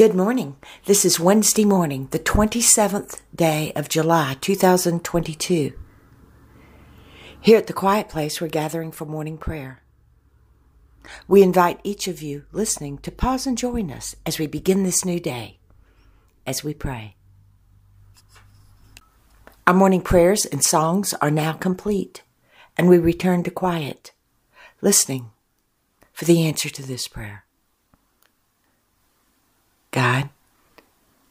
Good morning. This is Wednesday morning, the 27th day of July, 2022. Here at the Quiet Place, we're gathering for morning prayer. We invite each of you listening to pause and join us as we begin this new day, as we pray. Our morning prayers and songs are now complete, and we return to quiet, listening for the answer to this prayer. God,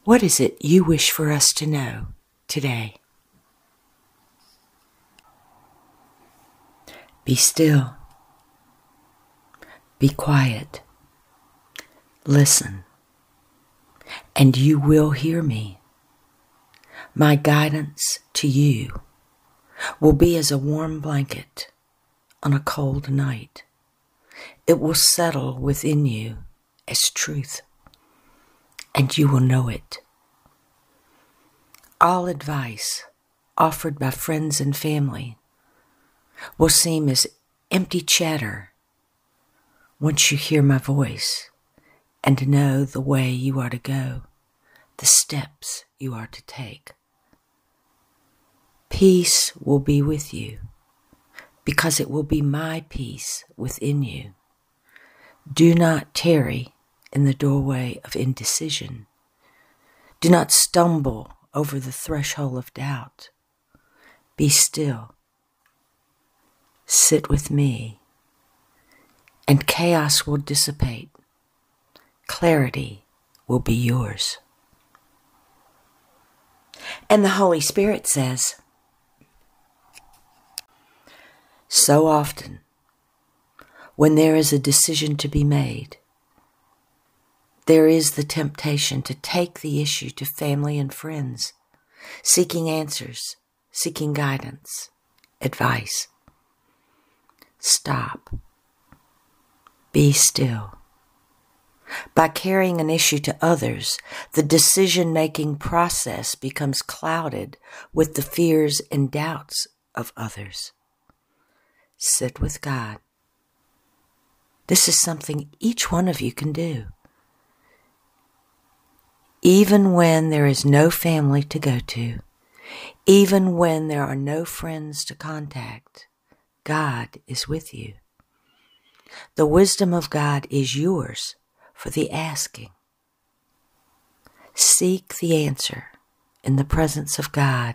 what is it you wish for us to know today? Be still. Be quiet. Listen. And you will hear me. My guidance to you will be as a warm blanket on a cold night. It will settle within you as truth and you will know it. All advice offered by friends and family will seem as empty chatter once you hear my voice and know the way you are to go, the steps you are to take. Peace will be with you because it will be my peace within you. Do not tarry in the doorway of indecision. Do not stumble over the threshold of doubt. Be still. Sit with me, and chaos will dissipate. Clarity will be yours. And the Holy Spirit says, So often, when there is a decision to be made, there is the temptation to take the issue to family and friends, seeking answers, seeking guidance, advice. Stop. Be still. By carrying an issue to others, the decision making process becomes clouded with the fears and doubts of others. Sit with God. This is something each one of you can do even when there is no family to go to, even when there are no friends to contact, God is with you. The wisdom of God is yours for the asking. Seek the answer in the presence of God,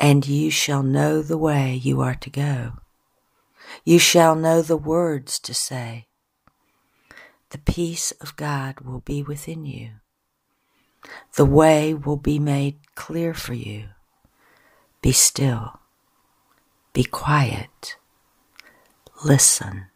and you shall know the way you are to go. You shall know the words to say. The peace of God will be within you the way will be made clear for you. Be still. Be quiet. Listen.